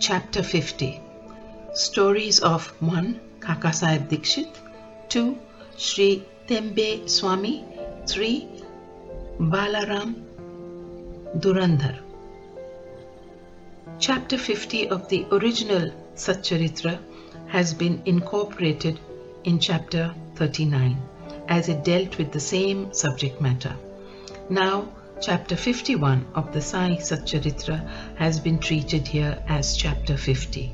Chapter 50 Stories of 1. Kaka Sahib Dikshit 2. Sri Tembe Swami 3. Balaram Dhurandhar Chapter 50 of the original Satcharitra has been incorporated in chapter 39 as it dealt with the same subject matter. Now, chapter 51 of the Sai Satcharitra has been treated here as chapter 50.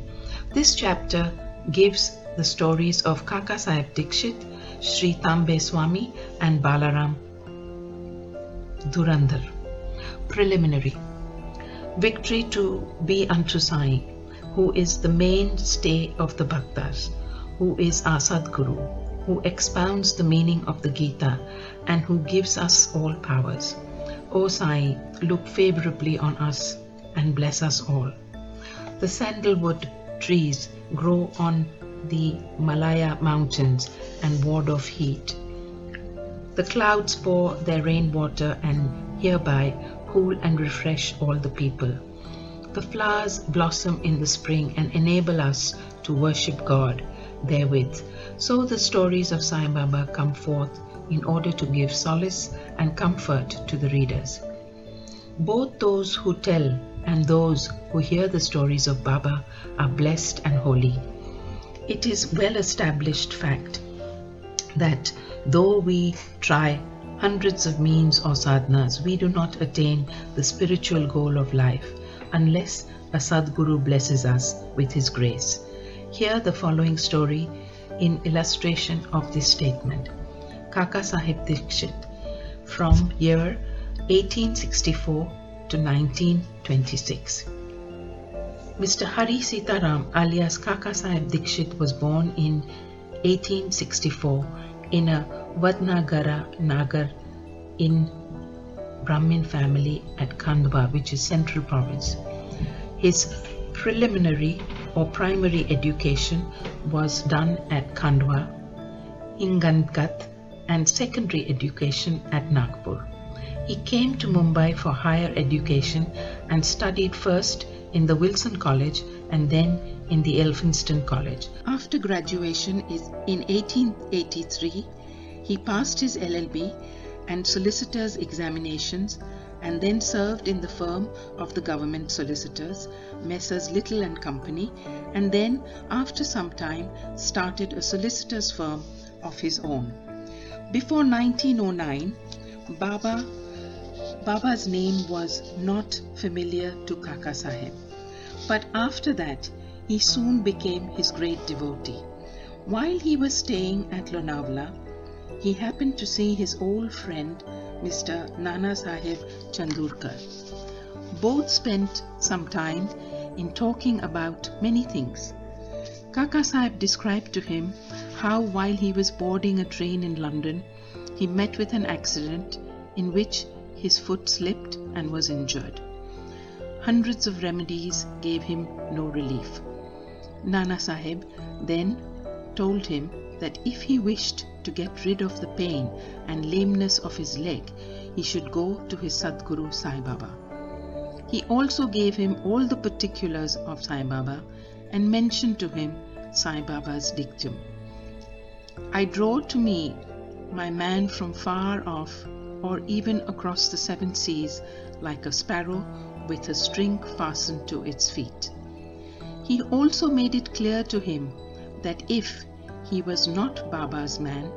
This chapter gives the stories of Kaka Sahib Dikshit, Sri Tambe Swami, and Balaram Dhurandhar. Preliminary Victory to be unto Sai, who is the mainstay of the Bhaktas, who is our Sadguru, who expounds the meaning of the Gita, and who gives us all powers. O Sai, look favorably on us and bless us all. The sandalwood trees grow on the Malaya mountains and ward off heat. The clouds pour their rainwater and hereby cool and refresh all the people. The flowers blossom in the spring and enable us to worship God therewith. So the stories of Sai Baba come forth in order to give solace and comfort to the readers. Both those who tell and those who hear the stories of Baba are blessed and holy. It is well established fact that though we try hundreds of means or sadhanas, we do not attain the spiritual goal of life unless a Sadguru blesses us with his grace. Hear the following story in illustration of this statement. Kaka Sahib Dikshit from year 1864 to 1926. Mr. Hari Sitaram alias Kaka Sahib Dikshit was born in 1864 in a Vadnagara Nagar in Brahmin family at Khandwa, which is Central Province. His preliminary or primary education was done at Khandwa, Hinganghat, and secondary education at Nagpur. He came to Mumbai for higher education and studied first in the Wilson College and then in the Elphinstone College. After graduation in 1883, he passed his LLB and solicitor's examinations and then served in the firm of the government solicitors, Messrs. Little and Company, and then, after some time, started a solicitor's firm of his own. Before 1909, Baba, Baba's name was not familiar to Kaka Sahib, but after that, he soon became his great devotee. While he was staying at Lonavala, he happened to see his old friend Mr. Nana Sahib Chandorkar. Both spent some time in talking about many things. Kaka Sahib described to him how, while he was boarding a train in London, he met with an accident in which his foot slipped and was injured. Hundreds of remedies gave him no relief. Nana Sahib then told him that if he wished to get rid of the pain and lameness of his leg, he should go to his Sadguru Sai Baba. He also gave him all the particulars of Sai Baba and mentioned to him Sai Baba's dictum. I draw to me my man from far off or even across the seven seas like a sparrow with a string fastened to its feet. He also made it clear to him that if he was not Baba's man,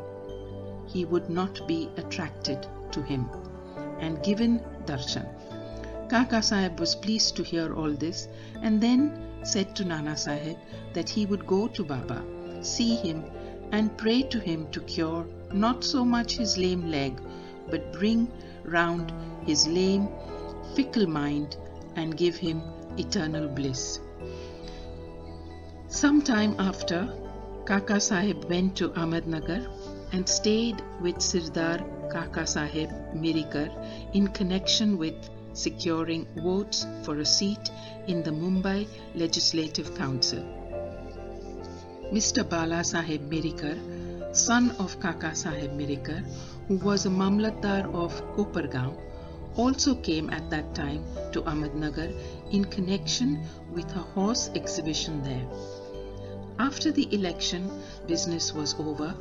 he would not be attracted to him, and given darshan. Kaka Sahib was pleased to hear all this and then said to Nana Sahib that he would go to Baba, see him, and pray to him to cure not so much his lame leg, but bring round his lame, fickle mind and give him eternal bliss. Some time after, Kaka Sahib went to Ahmednagar and stayed with Sirdar Kaka Sahib Mirikar in connection with securing votes for a seat in the Mumbai Legislative Council. Mr. Bala Sahib Mirikar, son of Kaka Sahib Mirikar, who was a Mamlatdar of Kopargaon, also came at that time to Ahmednagar in connection with a horse exhibition there. After the election business was over,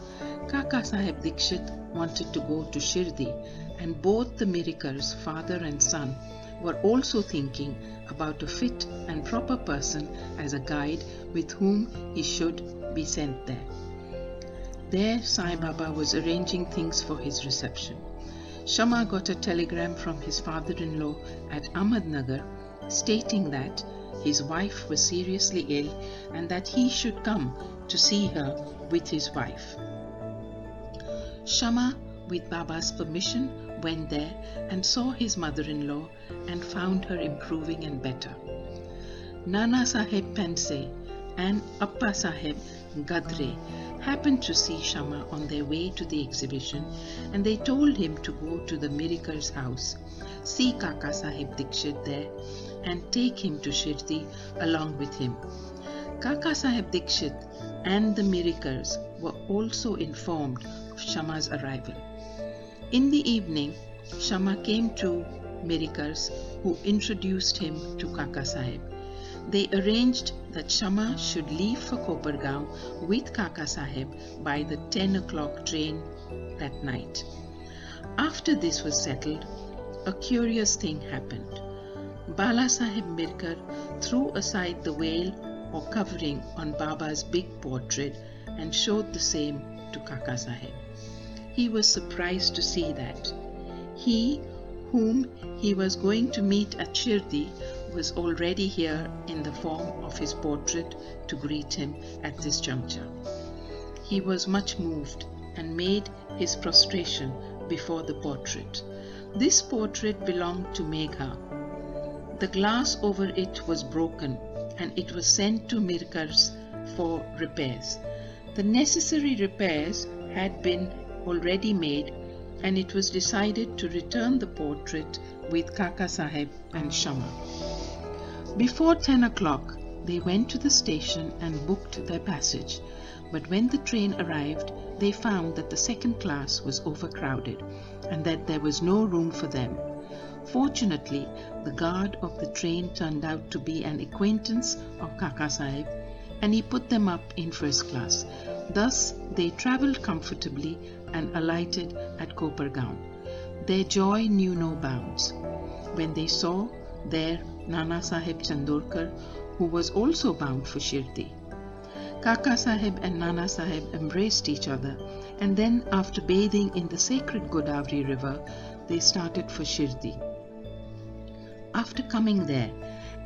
Kaka Sahib Dikshit wanted to go to Shirdi, and both the Mirikars, father and son, were also thinking about a fit and proper person as a guide with whom he should be sent there. There, Sai Baba was arranging things for his reception. Shama got a telegram from his father in law at Ahmednagar stating that his wife was seriously ill and that he should come to see her with his wife. Shama, with Baba's permission, went there and saw his mother in law and found her improving and better. Nana Sahib Pense and Appa Sahib Gadre happened to see Shama on their way to the exhibition and they told him to go to the Mirikar's house, see Kaka Sahib Dikshit there, and take him to Shirdi along with him. Kaka Sahib Dikshit and the Mirikars were also informed of Shama's arrival. In the evening, Shama came to Mirikars, who introduced him to Kaka Sahib. They arranged that Shama should leave for Kopargaon with Kaka Sahib by the 10 o'clock train that night. After this was settled, a curious thing happened. Bala Sahib Mirikar threw aside the veil or covering on Baba's big portrait and showed the same to Kaka Sahib. He was surprised to see that. He, whom he was going to meet at Shirdi, was already here in the form of his portrait to greet him at this juncture. He was much moved and made his prostration before the portrait. This portrait belonged to Megha. The glass over it was broken and it was sent to Mirikars for repairs. The necessary repairs had been already made and it was decided to return the portrait with Kaka Sahib and Shama. Before 10 o'clock, they went to the station and booked their passage. But when the train arrived, they found that the second class was overcrowded and that there was no room for them. Fortunately, the guard of the train turned out to be an acquaintance of Kaka Sahib and he put them up in first class. Thus, they travelled comfortably and alighted at Kopargaon. Their joy knew no bounds. When they saw there Nana Sahib Chandorkar, who was also bound for Shirdi. Kaka Sahib and Nana Sahib embraced each other, and then, after bathing in the sacred Godavari river, they started for Shirdi. After coming there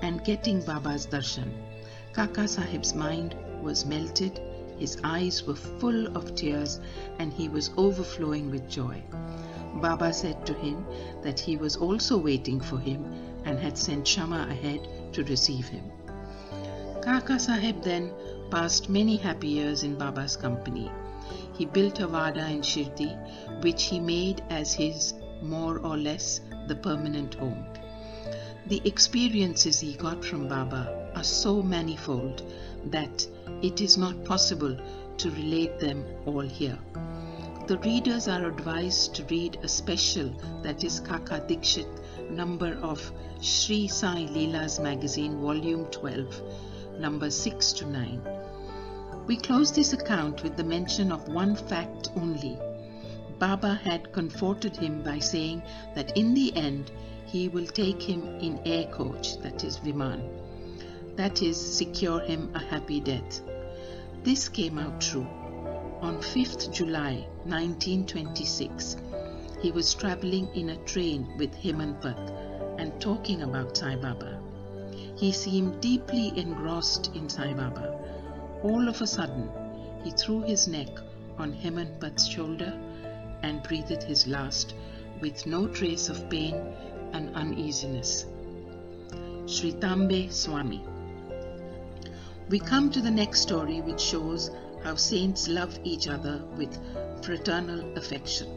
and getting Baba's darshan, Kaka Sahib's mind was melted, his eyes were full of tears, and he was overflowing with joy. Baba said to him that he was also waiting for him and had sent Shama ahead to receive him. Kaka Sahib then passed many happy years in Baba's company. He built a vada in Shirdi, which he made as his more or less the permanent home. The experiences he got from Baba are so manifold that it is not possible to relate them all here. The readers are advised to read a special that is Kaka Dikshit number of Sri Sai Leela's magazine, volume 12, number 6 to 9. We close this account with the mention of one fact only. Baba had comforted him by saying that in the end he will take him in air coach, that is Viman, that is, secure him a happy death. This came out true. On 5th July 1926, he was traveling in a train with Hemadpant and talking about Sai Baba. He seemed deeply engrossed in Sai Baba. All of a sudden, he threw his neck on Hemadpant's shoulder and breathed his last with no trace of pain and uneasiness. Sri Tambe Swami. We come to the next story, which shows how saints love each other with fraternal affection.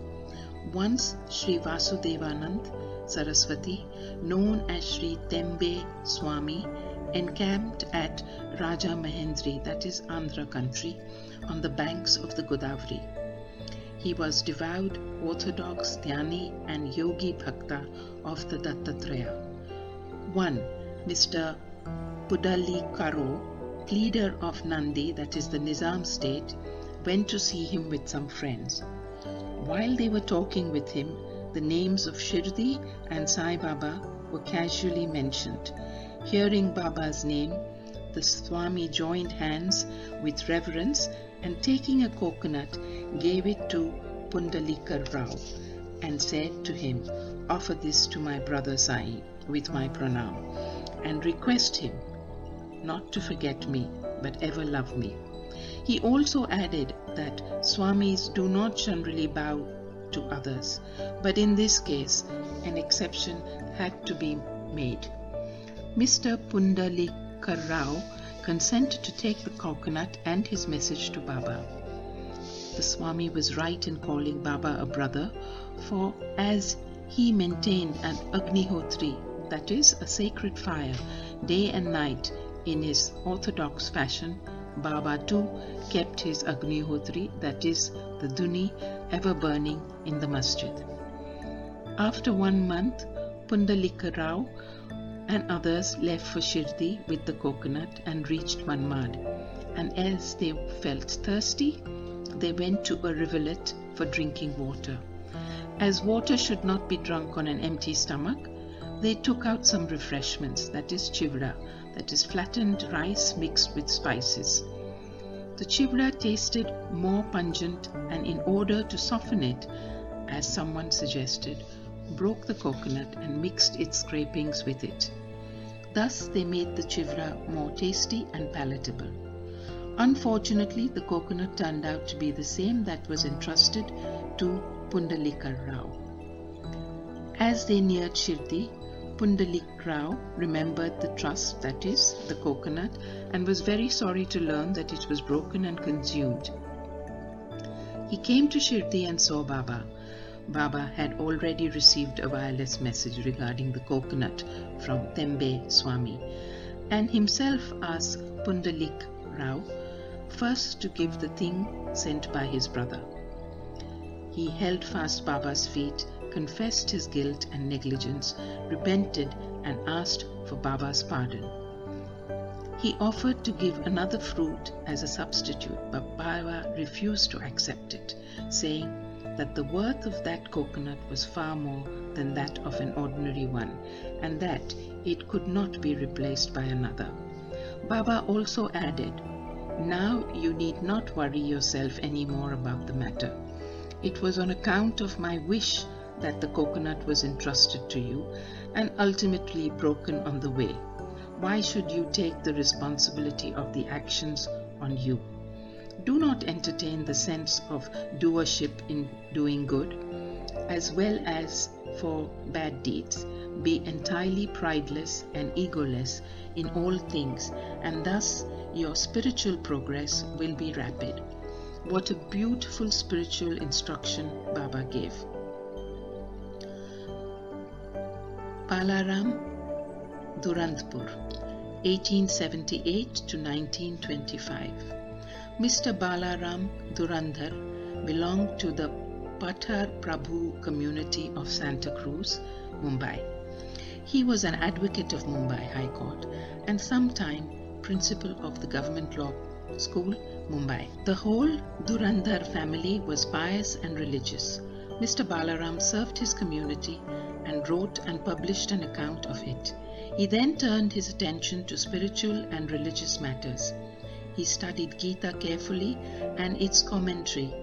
Once Sri Vasudevanand Saraswati, known as Sri Tembe Swami, encamped at Raja Mahendri, that is Andhra country, on the banks of the Godavari. He was devout, orthodox, dhyani, and yogi bhakta of the Dattatreya. 1. Mr. Pundalika Rao, leader of Nanded, that is the Nizam state, went to see him with some friends. While they were talking with him, the names of Shirdi and Sai Baba were casually mentioned. Hearing Baba's name, the Swami joined hands with reverence and taking a coconut gave it to Pundalika Rao and said to him, Offer this to my brother Sai with my pranam and request him not to forget me but ever love me. He also added that Swamis do not generally bow to others, but in this case an exception had to be made. Mr. Pundalika Rao consented to take the coconut and his message to Baba. The Swami was right in calling Baba a brother, for as he maintained an Agnihotri, that is, a sacred fire, day and night in his orthodox fashion, Baba too kept his Agnihotri, that is, the Dhuni, ever burning in the masjid. After one month, Pundalika Rao and others left for Shirdi with the coconut and reached Manmad. And as they felt thirsty, they went to a rivulet for drinking water. As water should not be drunk on an empty stomach, they took out some refreshments, that is chivra, that is flattened rice mixed with spices. The chivra tasted more pungent, and in order to soften it, as someone suggested, broke the coconut and mixed its scrapings with it. Thus they made the chivra more tasty and palatable. Unfortunately, the coconut turned out to be the same that was entrusted to Pundalika Rao. As they neared Shirdi, Pundalik Rao remembered the trust, that is, the coconut, and was very sorry to learn that it was broken and consumed. He came to Shirdi and saw Baba. Baba had already received a wireless message regarding the coconut from Tembe Swami and himself asked Pundalik Rao first to give the thing sent by his brother. He held fast Baba's feet, confessed his guilt and negligence, repented, and asked for Baba's pardon. He offered to give another fruit as a substitute, but Baba refused to accept it, saying that the worth of that coconut was far more than that of an ordinary one, and that it could not be replaced by another. Baba also added, Now you need not worry yourself any more about the matter. It was on account of my wish that the coconut was entrusted to you and ultimately broken on the way. Why should you take the responsibility of the actions on you? Do not entertain the sense of doership in doing good, as well as for bad deeds. Be entirely prideless and egoless in all things, and thus your spiritual progress will be rapid. What a beautiful spiritual instruction Baba gave. Balaram Dhurandhar, 1878 to 1925. Mr. Balaram Dhurandhar belonged to the Pathar Prabhu community of Santa Cruz, Mumbai. He was an advocate of Mumbai High Court and sometime principal of the government law school, Mumbai. The whole Dhurandhar family was pious and religious. Mr. Balaram served his community and wrote and published an account of it. He then turned his attention to spiritual and religious matters. He studied Gita carefully and its commentary,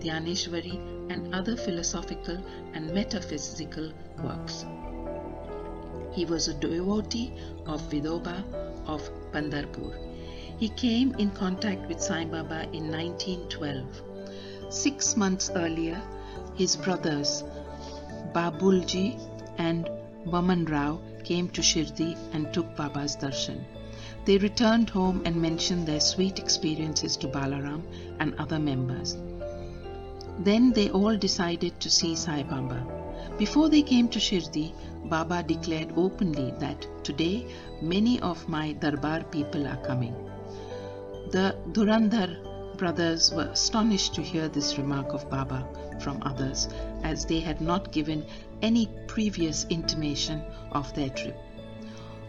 Dhyaneshwari, and other philosophical and metaphysical works. He was a devotee of Vithoba of Pandharpur. He came in contact with Sai Baba in 1912. Six months earlier, his brothers Babulji and Vaman Rao came to Shirdi and took Baba's darshan. They returned home and mentioned their sweet experiences to Balaram and other members. Then they all decided to see Sai Baba. Before they came to Shirdi, Baba declared openly that today many of my Darbar people are coming. The Dhurandhar brothers were astonished to hear this remark of Baba from others, as they had not given any previous intimation of their trip.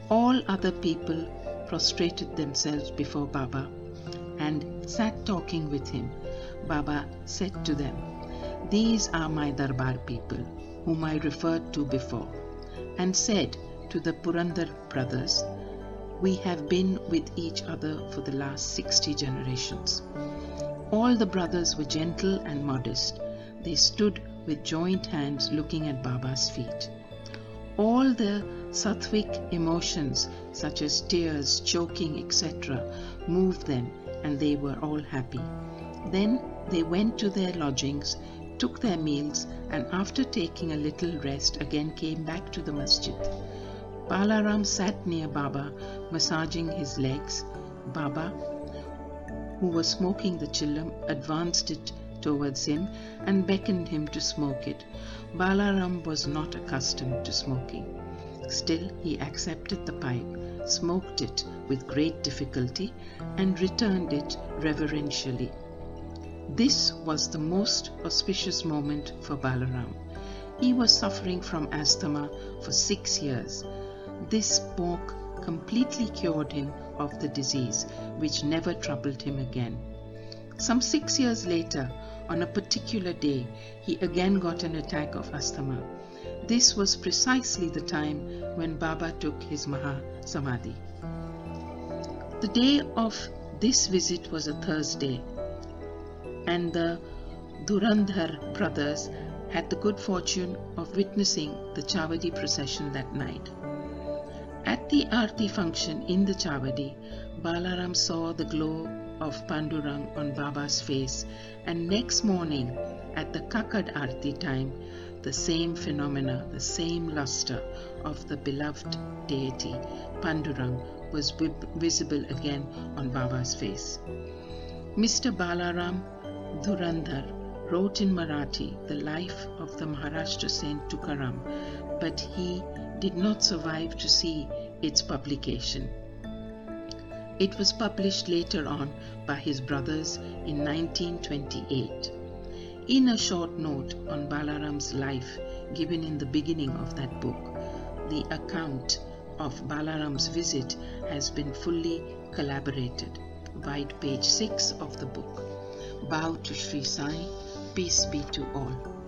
All other people prostrated themselves before Baba and sat talking with him. Baba said to them, These are my Darbar people, whom I referred to before, and said to the Dhurandhar brothers, We have been with each other for the last 60 generations. All the brothers were gentle and modest. They stood with joined hands looking at Baba's feet. All the sattvic emotions, such as tears, choking, etc., moved them and they were all happy. Then they went to their lodgings, took their meals, and after taking a little rest, again came back to the masjid. Balaram sat near Baba, massaging his legs. Baba, who was smoking the chillum, advanced it towards him and beckoned him to smoke it. Balaram was not accustomed to smoking. Still, he accepted the pipe, smoked it with great difficulty, and returned it reverentially. This was the most auspicious moment for Balaram. He was suffering from asthma for six years. This smoke completely cured him of the disease, which never troubled him again. Some six years later, on a particular day, he again got an attack of asthma. This was precisely the time when Baba took his Maha Samadhi. The day of this visit was a Thursday, and the Durandhar brothers had the good fortune of witnessing the Chavadi procession that night. At the Aarti function in the Chavadi, Balaram saw the glow of Pandurang on Baba's face, and next morning at the Kakad Aarti time, the same phenomena, the same luster of the beloved deity Pandurang was visible again on Baba's face. Mr. Balaram Dhurandhar wrote in Marathi the life of the Maharashtra saint Tukaram, but he did not survive to see its publication. It was published later on by his brothers in 1928. In a short note on Balaram's life given in the beginning of that book, the account of Balaram's visit has been fully collaborated. Write page 6 of the book. Bow to Sri Sai, peace be to all.